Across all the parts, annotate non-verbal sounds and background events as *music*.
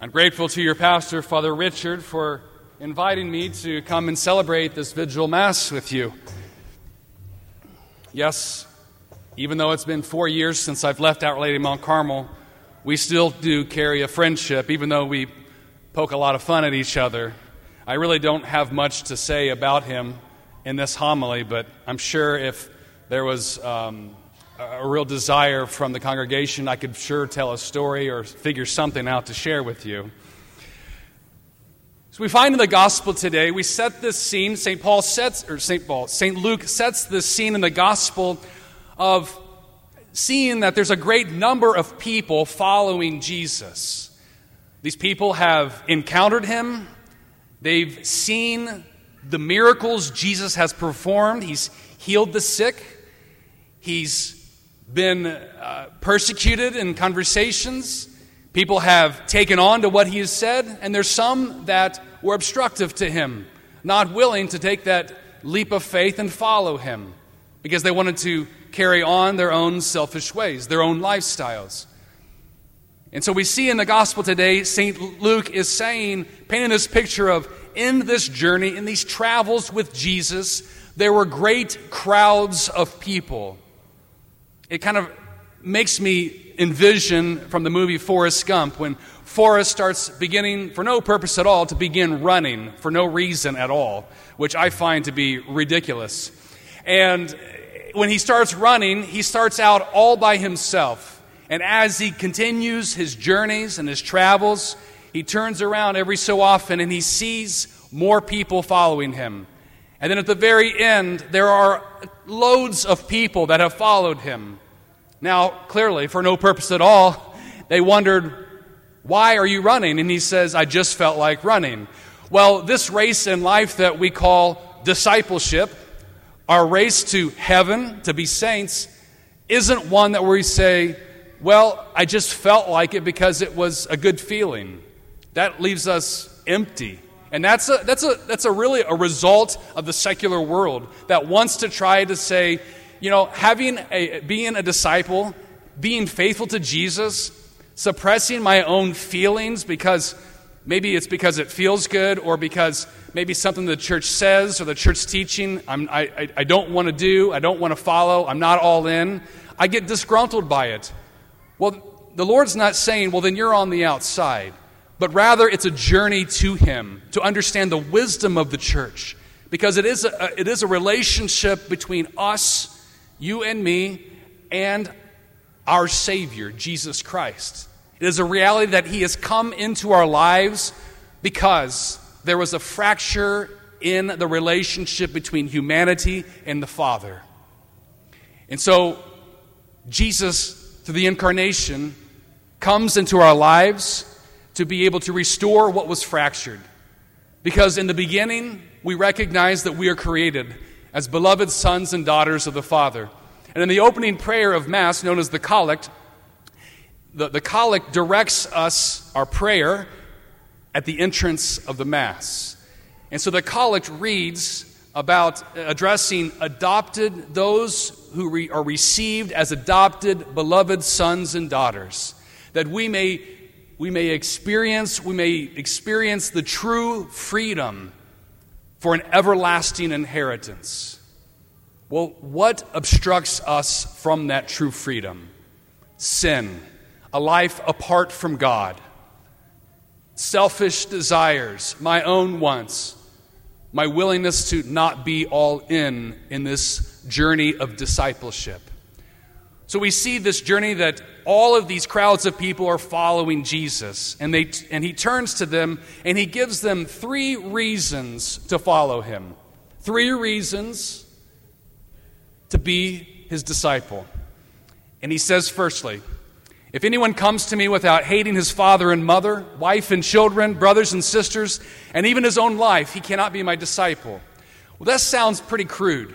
I'm grateful to your pastor, Father Richard, for inviting me to come and celebrate this vigil Mass with you. Yes, even though it's been four years since I've left Our Lady Mount Carmel, we still do carry a friendship, even though we poke a lot of fun at each other. I really don't have much to say about him in this homily, but I'm sure if there was um, a real desire from the congregation, I could sure tell a story or figure something out to share with you. So we find in the gospel today, we set this scene, St. Paul sets, or St. Paul, St. Luke sets this scene in the gospel of seeing that there's a great number of people following Jesus. These people have encountered him, they've seen the miracles Jesus has performed, he's healed the sick, he's been uh, persecuted in conversations. People have taken on to what he has said, and there's some that were obstructive to him, not willing to take that leap of faith and follow him because they wanted to carry on their own selfish ways, their own lifestyles. And so we see in the gospel today, St. Luke is saying, painting this picture of in this journey, in these travels with Jesus, there were great crowds of people it kind of makes me envision from the movie Forrest Gump when Forrest starts beginning, for no purpose at all, to begin running for no reason at all, which I find to be ridiculous. And when he starts running, he starts out all by himself. And as he continues his journeys and his travels, he turns around every so often and he sees more people following him. And then at the very end, there are loads of people that have followed him. Now, clearly, for no purpose at all, they wondered, Why are you running? And he says, I just felt like running. Well, this race in life that we call discipleship, our race to heaven, to be saints, isn't one that we say, Well, I just felt like it because it was a good feeling. That leaves us empty. And that's a, that's, a, that's a really a result of the secular world that wants to try to say, you know, having a, being a disciple, being faithful to Jesus, suppressing my own feelings because maybe it's because it feels good or because maybe something the church says or the church teaching I'm, I, I don't want to do, I don't want to follow, I'm not all in. I get disgruntled by it. Well, the Lord's not saying, well, then you're on the outside but rather it's a journey to Him to understand the wisdom of the church. Because it is a, it is a relationship between us, you and me, and our Savior, Jesus Christ. It is a reality that He has come into our lives because there was a fracture in the relationship between humanity and the Father. And so, Jesus, through the incarnation, comes into our lives to be able to restore what was fractured. Because in the beginning, we recognize that we are created as beloved sons and daughters of the Father. And in the opening prayer of Mass, known as the Collect, the, the Collect directs us, our prayer, at the entrance of the Mass. And so the Collect reads about addressing adopted, those who re, are received as adopted, beloved sons and daughters, that we may we may experience, we may experience the true freedom for an everlasting inheritance. Well, what obstructs us from that true freedom? Sin, a life apart from God, selfish desires, my own wants, my willingness to not be all in in this journey of discipleship. So we see this journey that all of these crowds of people are following Jesus. And, they, and he turns to them and he gives them three reasons to follow him. Three reasons to be his disciple. And he says, firstly, if anyone comes to me without hating his father and mother, wife and children, brothers and sisters, and even his own life, he cannot be my disciple. Well, that sounds pretty crude.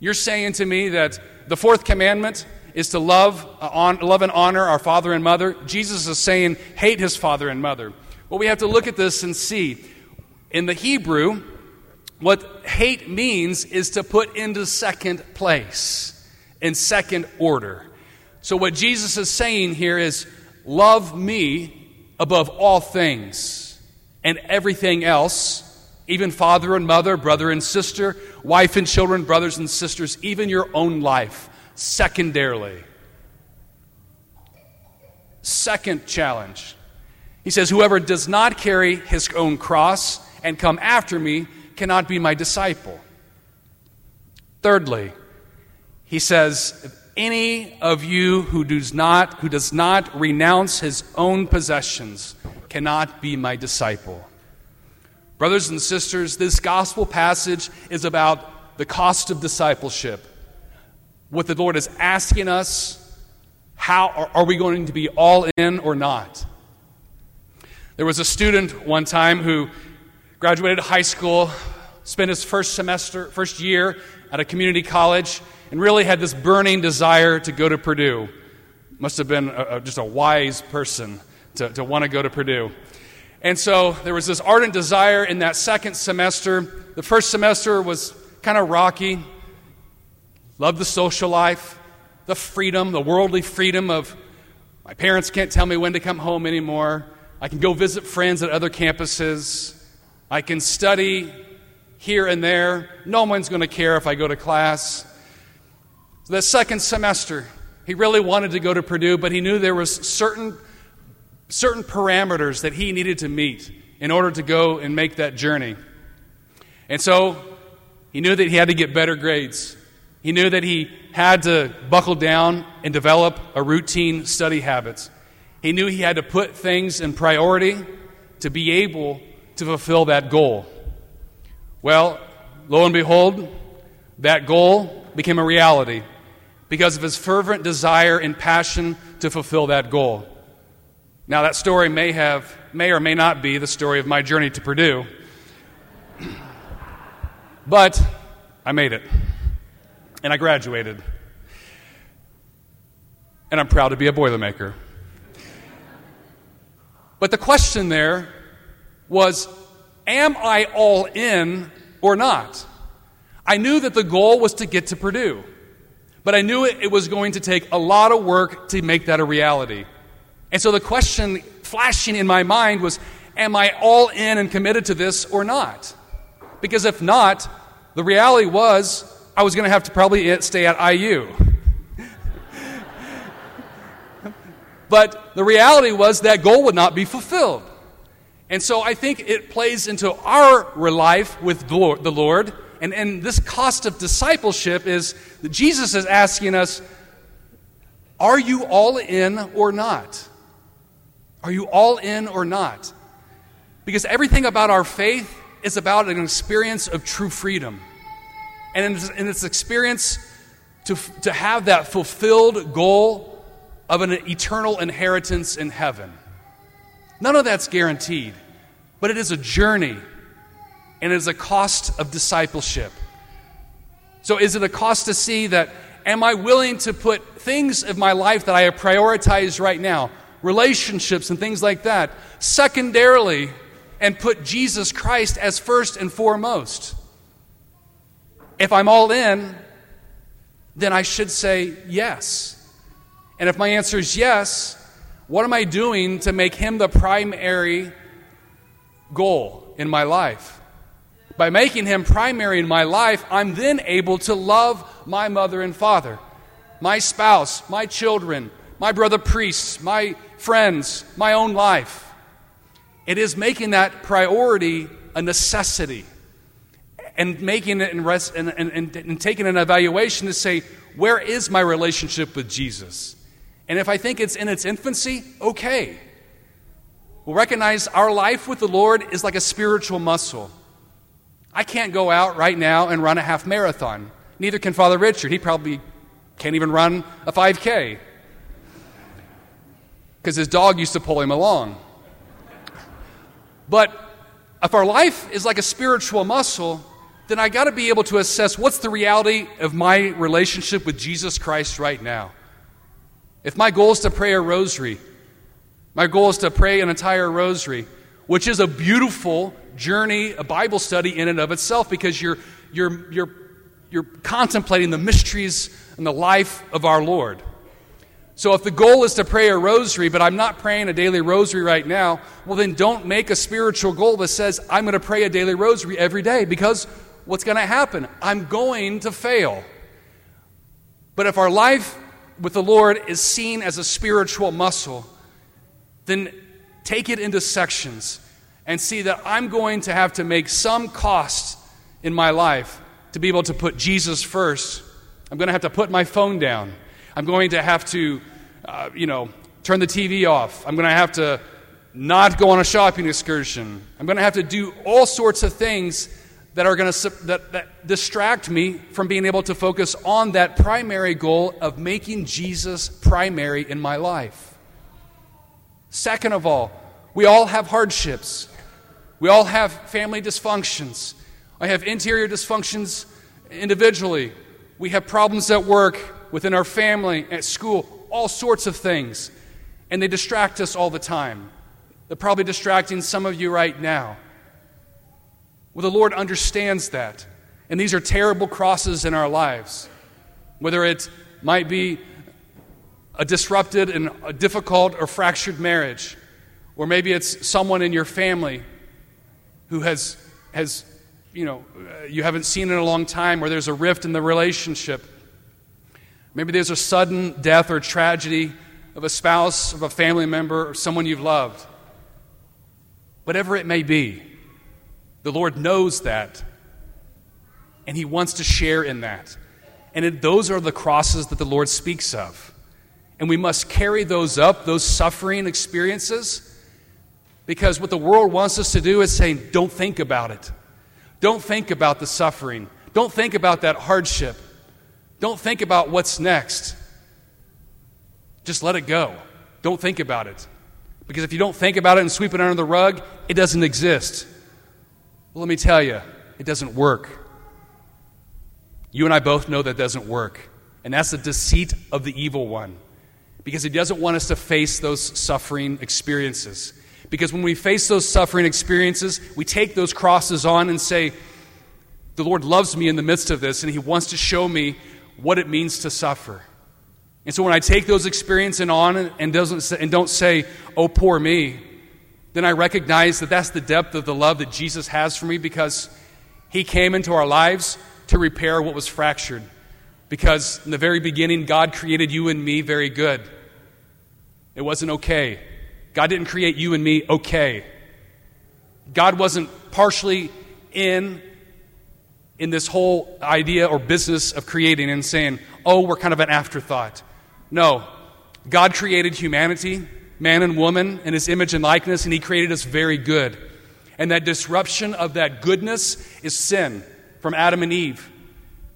You're saying to me that the fourth commandment is to love, uh, on, love and honor our father and mother. Jesus is saying, hate his father and mother. Well, we have to look at this and see. In the Hebrew, what hate means is to put into second place, in second order. So, what Jesus is saying here is, love me above all things, and everything else, even father and mother, brother and sister, wife and children, brothers and sisters, even your own life, secondarily. Second challenge. He says, Whoever does not carry his own cross and come after me cannot be my disciple. Thirdly, he says, if any of you who does not who does not renounce his own possessions cannot be my disciple. Brothers and sisters, this gospel passage is about the cost of discipleship. What the Lord is asking us, how are we going to be all in or not? There was a student one time who graduated high school, spent his first semester, first year at a community college, and really had this burning desire to go to Purdue. Must have been a, a, just a wise person to, to want to go to Purdue. And so there was this ardent desire in that second semester. The first semester was kind of rocky. Loved the social life, the freedom, the worldly freedom of my parents can't tell me when to come home anymore. I can go visit friends at other campuses. I can study here and there. No one's going to care if I go to class. So The second semester, he really wanted to go to Purdue, but he knew there was certain, certain parameters that he needed to meet in order to go and make that journey. And so he knew that he had to get better grades. He knew that he had to buckle down and develop a routine study habits. He knew he had to put things in priority to be able to fulfill that goal. Well, lo and behold, that goal became a reality because of his fervent desire and passion to fulfill that goal. Now, that story may have, may or may not be the story of my journey to Purdue, *clears throat* but I made it, and I graduated, and I'm proud to be a Boilermaker. But the question there was Am I all in or not? I knew that the goal was to get to Purdue, but I knew it, was going to take a lot of work to make that a reality. And so the question flashing in my mind was Am I all in and committed to this or not? Because if not, the reality was I was going to have to probably stay at IU. but the reality was that goal would not be fulfilled. And so I think it plays into our life with the Lord. And, and this cost of discipleship is that Jesus is asking us Are you all in or not? Are you all in or not? Because everything about our faith is about an experience of true freedom. And in its experience to, to have that fulfilled goal of an eternal inheritance in heaven. None of that's guaranteed, but it is a journey and it is a cost of discipleship. So, is it a cost to see that am I willing to put things of my life that I have prioritized right now, relationships and things like that, secondarily, and put Jesus Christ as first and foremost? If I'm all in, then I should say yes. And if my answer is yes, what am I doing to make him the primary goal in my life? By making him primary in my life, I'm then able to love my mother and father, my spouse, my children, my brother priests, my friends, my own life. It is making that priority a necessity and making it and, rest, and, and, and, and taking an evaluation to say, where is my relationship with Jesus? And if I think it's in its infancy, okay. We'll recognize our life with the Lord is like a spiritual muscle. I can't go out right now and run a half marathon. Neither can Father Richard. He probably can't even run a 5K because his dog used to pull him along. But if our life is like a spiritual muscle, then I got to be able to assess what's the reality of my relationship with Jesus Christ right now. If my goal is to pray a rosary, my goal is to pray an entire rosary, which is a beautiful journey, a Bible study in and of itself, because you're, you're, you're, you're contemplating the mysteries and the life of our Lord. So if the goal is to pray a rosary, but I'm not praying a daily rosary right now, well, then don't make a spiritual goal that says, I'm going to pray a daily rosary every day because what's going to happen? I'm going to fail. But if our life with the Lord is seen as a spiritual muscle, then take it into sections and see that I'm going to have to make some cost in my life to be able to put Jesus first. I'm going to have to put my phone down. I'm going to have to, uh, you know, turn the TV off. I'm going to have to not go on a shopping excursion. I'm going to have to do all sorts of things that are going to that, that distract me from being able to focus on that primary goal of making Jesus primary in my life. Second of all, we all have hardships. We all have family dysfunctions. I have interior dysfunctions individually. We have problems at work within our family, at school, all sorts of things. And they distract us all the time. They're probably distracting some of you right now. Well, the Lord understands that. And these are terrible crosses in our lives. Whether it might be a disrupted and a difficult or fractured marriage, or maybe it's someone in your family who has, has you know, you haven't seen in a long time, or there's a rift in the relationship. Maybe there's a sudden death or tragedy of a spouse, of a family member, or someone you've loved. Whatever it may be, the Lord knows that, and He wants to share in that. And it, those are the crosses that the Lord speaks of. And we must carry those up, those suffering experiences, because what the world wants us to do is say, don't think about it. Don't think about the suffering. Don't think about that hardship. Don't think about what's next. Just let it go. Don't think about it. Because if you don't think about it and sweep it under the rug, it doesn't exist. Well, let me tell you, it doesn't work. You and I both know that doesn't work. And that's the deceit of the evil one. Because he doesn't want us to face those suffering experiences. Because when we face those suffering experiences, we take those crosses on and say, The Lord loves me in the midst of this, and He wants to show me what it means to suffer. And so when I take those experiences on and, doesn't, and don't say, oh, poor me, then I recognize that that's the depth of the love that Jesus has for me because he came into our lives to repair what was fractured. Because in the very beginning, God created you and me very good. It wasn't okay. God didn't create you and me okay. God wasn't partially in in this whole idea or business of creating and saying, oh, we're kind of an afterthought. No. God created humanity, man and woman, in his image and likeness, and he created us very good. And that disruption of that goodness is sin from Adam and Eve.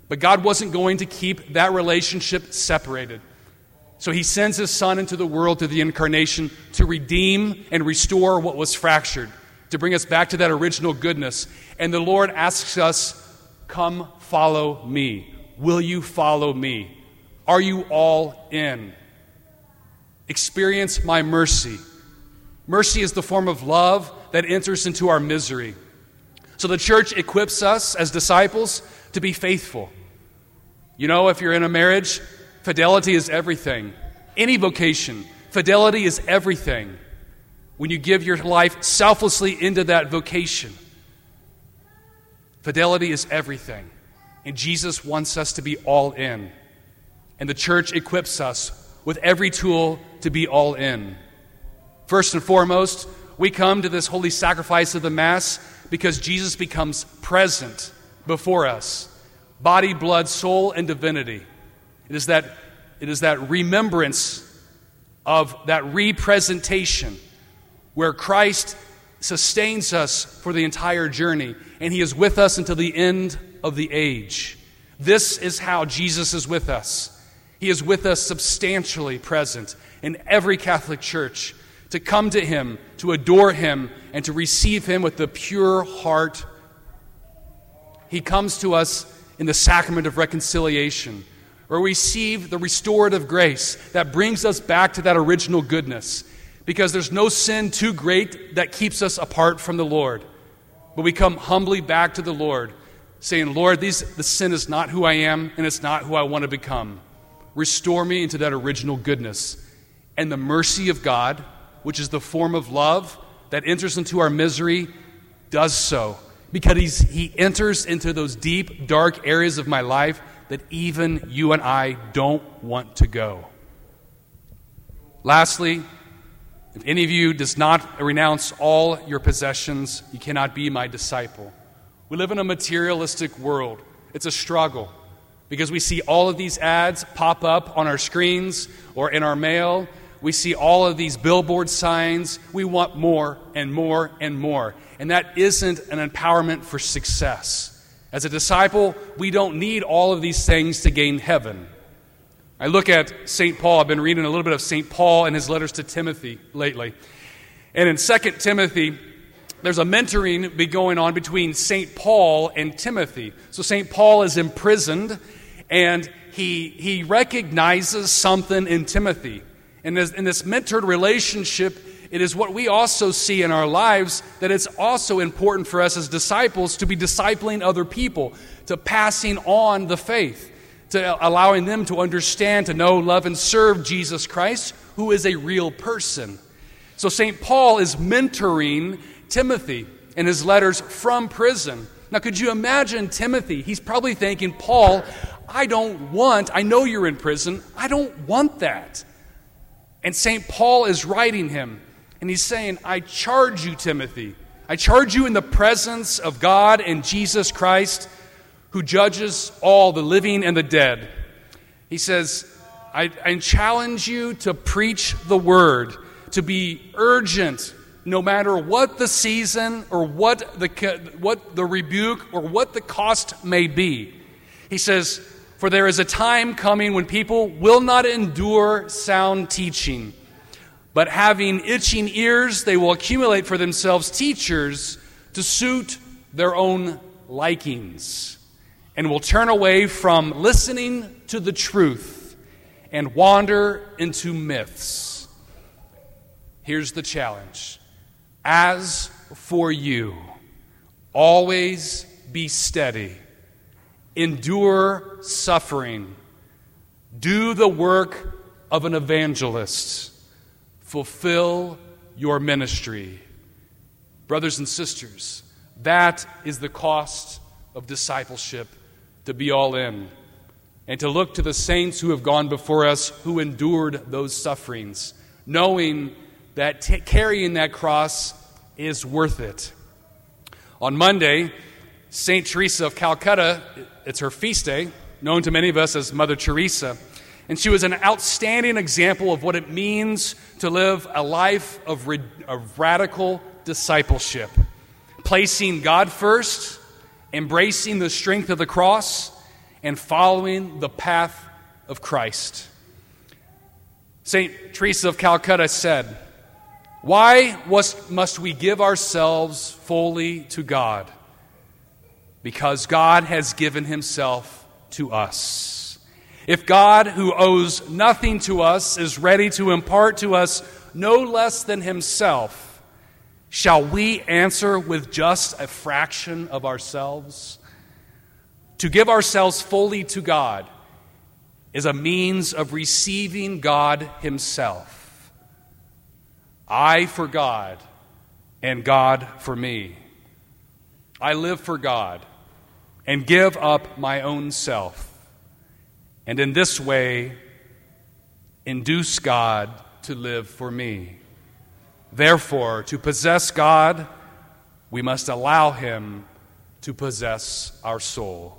But God wasn't going to keep that relationship separated. So he sends his son into the world through the incarnation to redeem and restore what was fractured, to bring us back to that original goodness. And the Lord asks us Come follow me. Will you follow me? Are you all in? Experience my mercy. Mercy is the form of love that enters into our misery. So the church equips us as disciples to be faithful. You know, if you're in a marriage, fidelity is everything. Any vocation, fidelity is everything. When you give your life selflessly into that vocation. Fidelity is everything. And Jesus wants us to be all in. And the church equips us with every tool to be all in. First and foremost, we come to this holy sacrifice of the Mass because Jesus becomes present before us body, blood, soul, and divinity. It is that, it is that remembrance of that representation where Christ sustains us for the entire journey, and He is with us until the end of the age. This is how Jesus is with us. He is with us substantially present in every Catholic church to come to Him, to adore Him, and to receive Him with the pure heart. He comes to us in the sacrament of reconciliation, where we receive the restorative grace that brings us back to that original goodness because there's no sin too great that keeps us apart from the Lord. But we come humbly back to the Lord, saying, Lord, these, the sin is not who I am, and it's not who I want to become. Restore me into that original goodness. And the mercy of God, which is the form of love that enters into our misery, does so because he enters into those deep, dark areas of my life that even you and I don't want to go. Lastly, if any of you does not renounce all your possessions, you cannot be my disciple. We live in a materialistic world. It's a struggle because we see all of these ads pop up on our screens or in our mail. We see all of these billboard signs. We want more and more and more. And that isn't an empowerment for success. As a disciple, we don't need all of these things to gain heaven. I look at St. Paul. I've been reading a little bit of St. Paul and his letters to Timothy lately. And in 2 Timothy, there's a mentoring be going on between St. Paul and Timothy. So St. Paul is imprisoned, and he, he recognizes something in Timothy. And in this mentored relationship, it is what we also see in our lives that it's also important for us as disciples to be discipling other people, to passing on the faith, to allowing them to understand, to know, love, and serve Jesus Christ, who is a real person. So St. Paul is mentoring Timothy in his letters from prison. Now, could you imagine Timothy? He's probably thinking, Paul, I don't want, I know you're in prison, I don't want that. And St. Paul is writing him, and he's saying, I charge you, Timothy. I charge you in the presence of God and Jesus Christ, who judges all the living and the dead. He says, I, I challenge you to preach the word, to be urgent, no matter what the season or what the, what the rebuke or what the cost may be. He says, For there is a time coming when people will not endure sound teaching, but having itching ears, they will accumulate for themselves teachers to suit their own likings, and will turn away from listening to the truth and wander into myths. Here's the challenge as for you, always be steady, endure suffering, do the work of an evangelist, fulfill your ministry. Brothers and sisters, that is the cost of discipleship to be all in and to look to the saints who have gone before us who endured those sufferings, knowing that t- carrying that cross is worth it. On Monday, St. Teresa of Calcutta, it's her feast day, known to many of us as Mother Teresa. And she was an outstanding example of what it means to live a life of, re- of radical discipleship, placing God first, embracing the strength of the cross, and following the path of Christ. St. Teresa of Calcutta said, why must we give ourselves fully to God? Because God has given Himself to us. If God, who owes nothing to us, is ready to impart to us no less than Himself, shall we answer with just a fraction of ourselves? To give ourselves fully to God is a means of receiving God Himself. I for God and God for me. I live for God and give up my own self. And in this way, induce God to live for me. Therefore, to possess God, we must allow Him to possess our soul.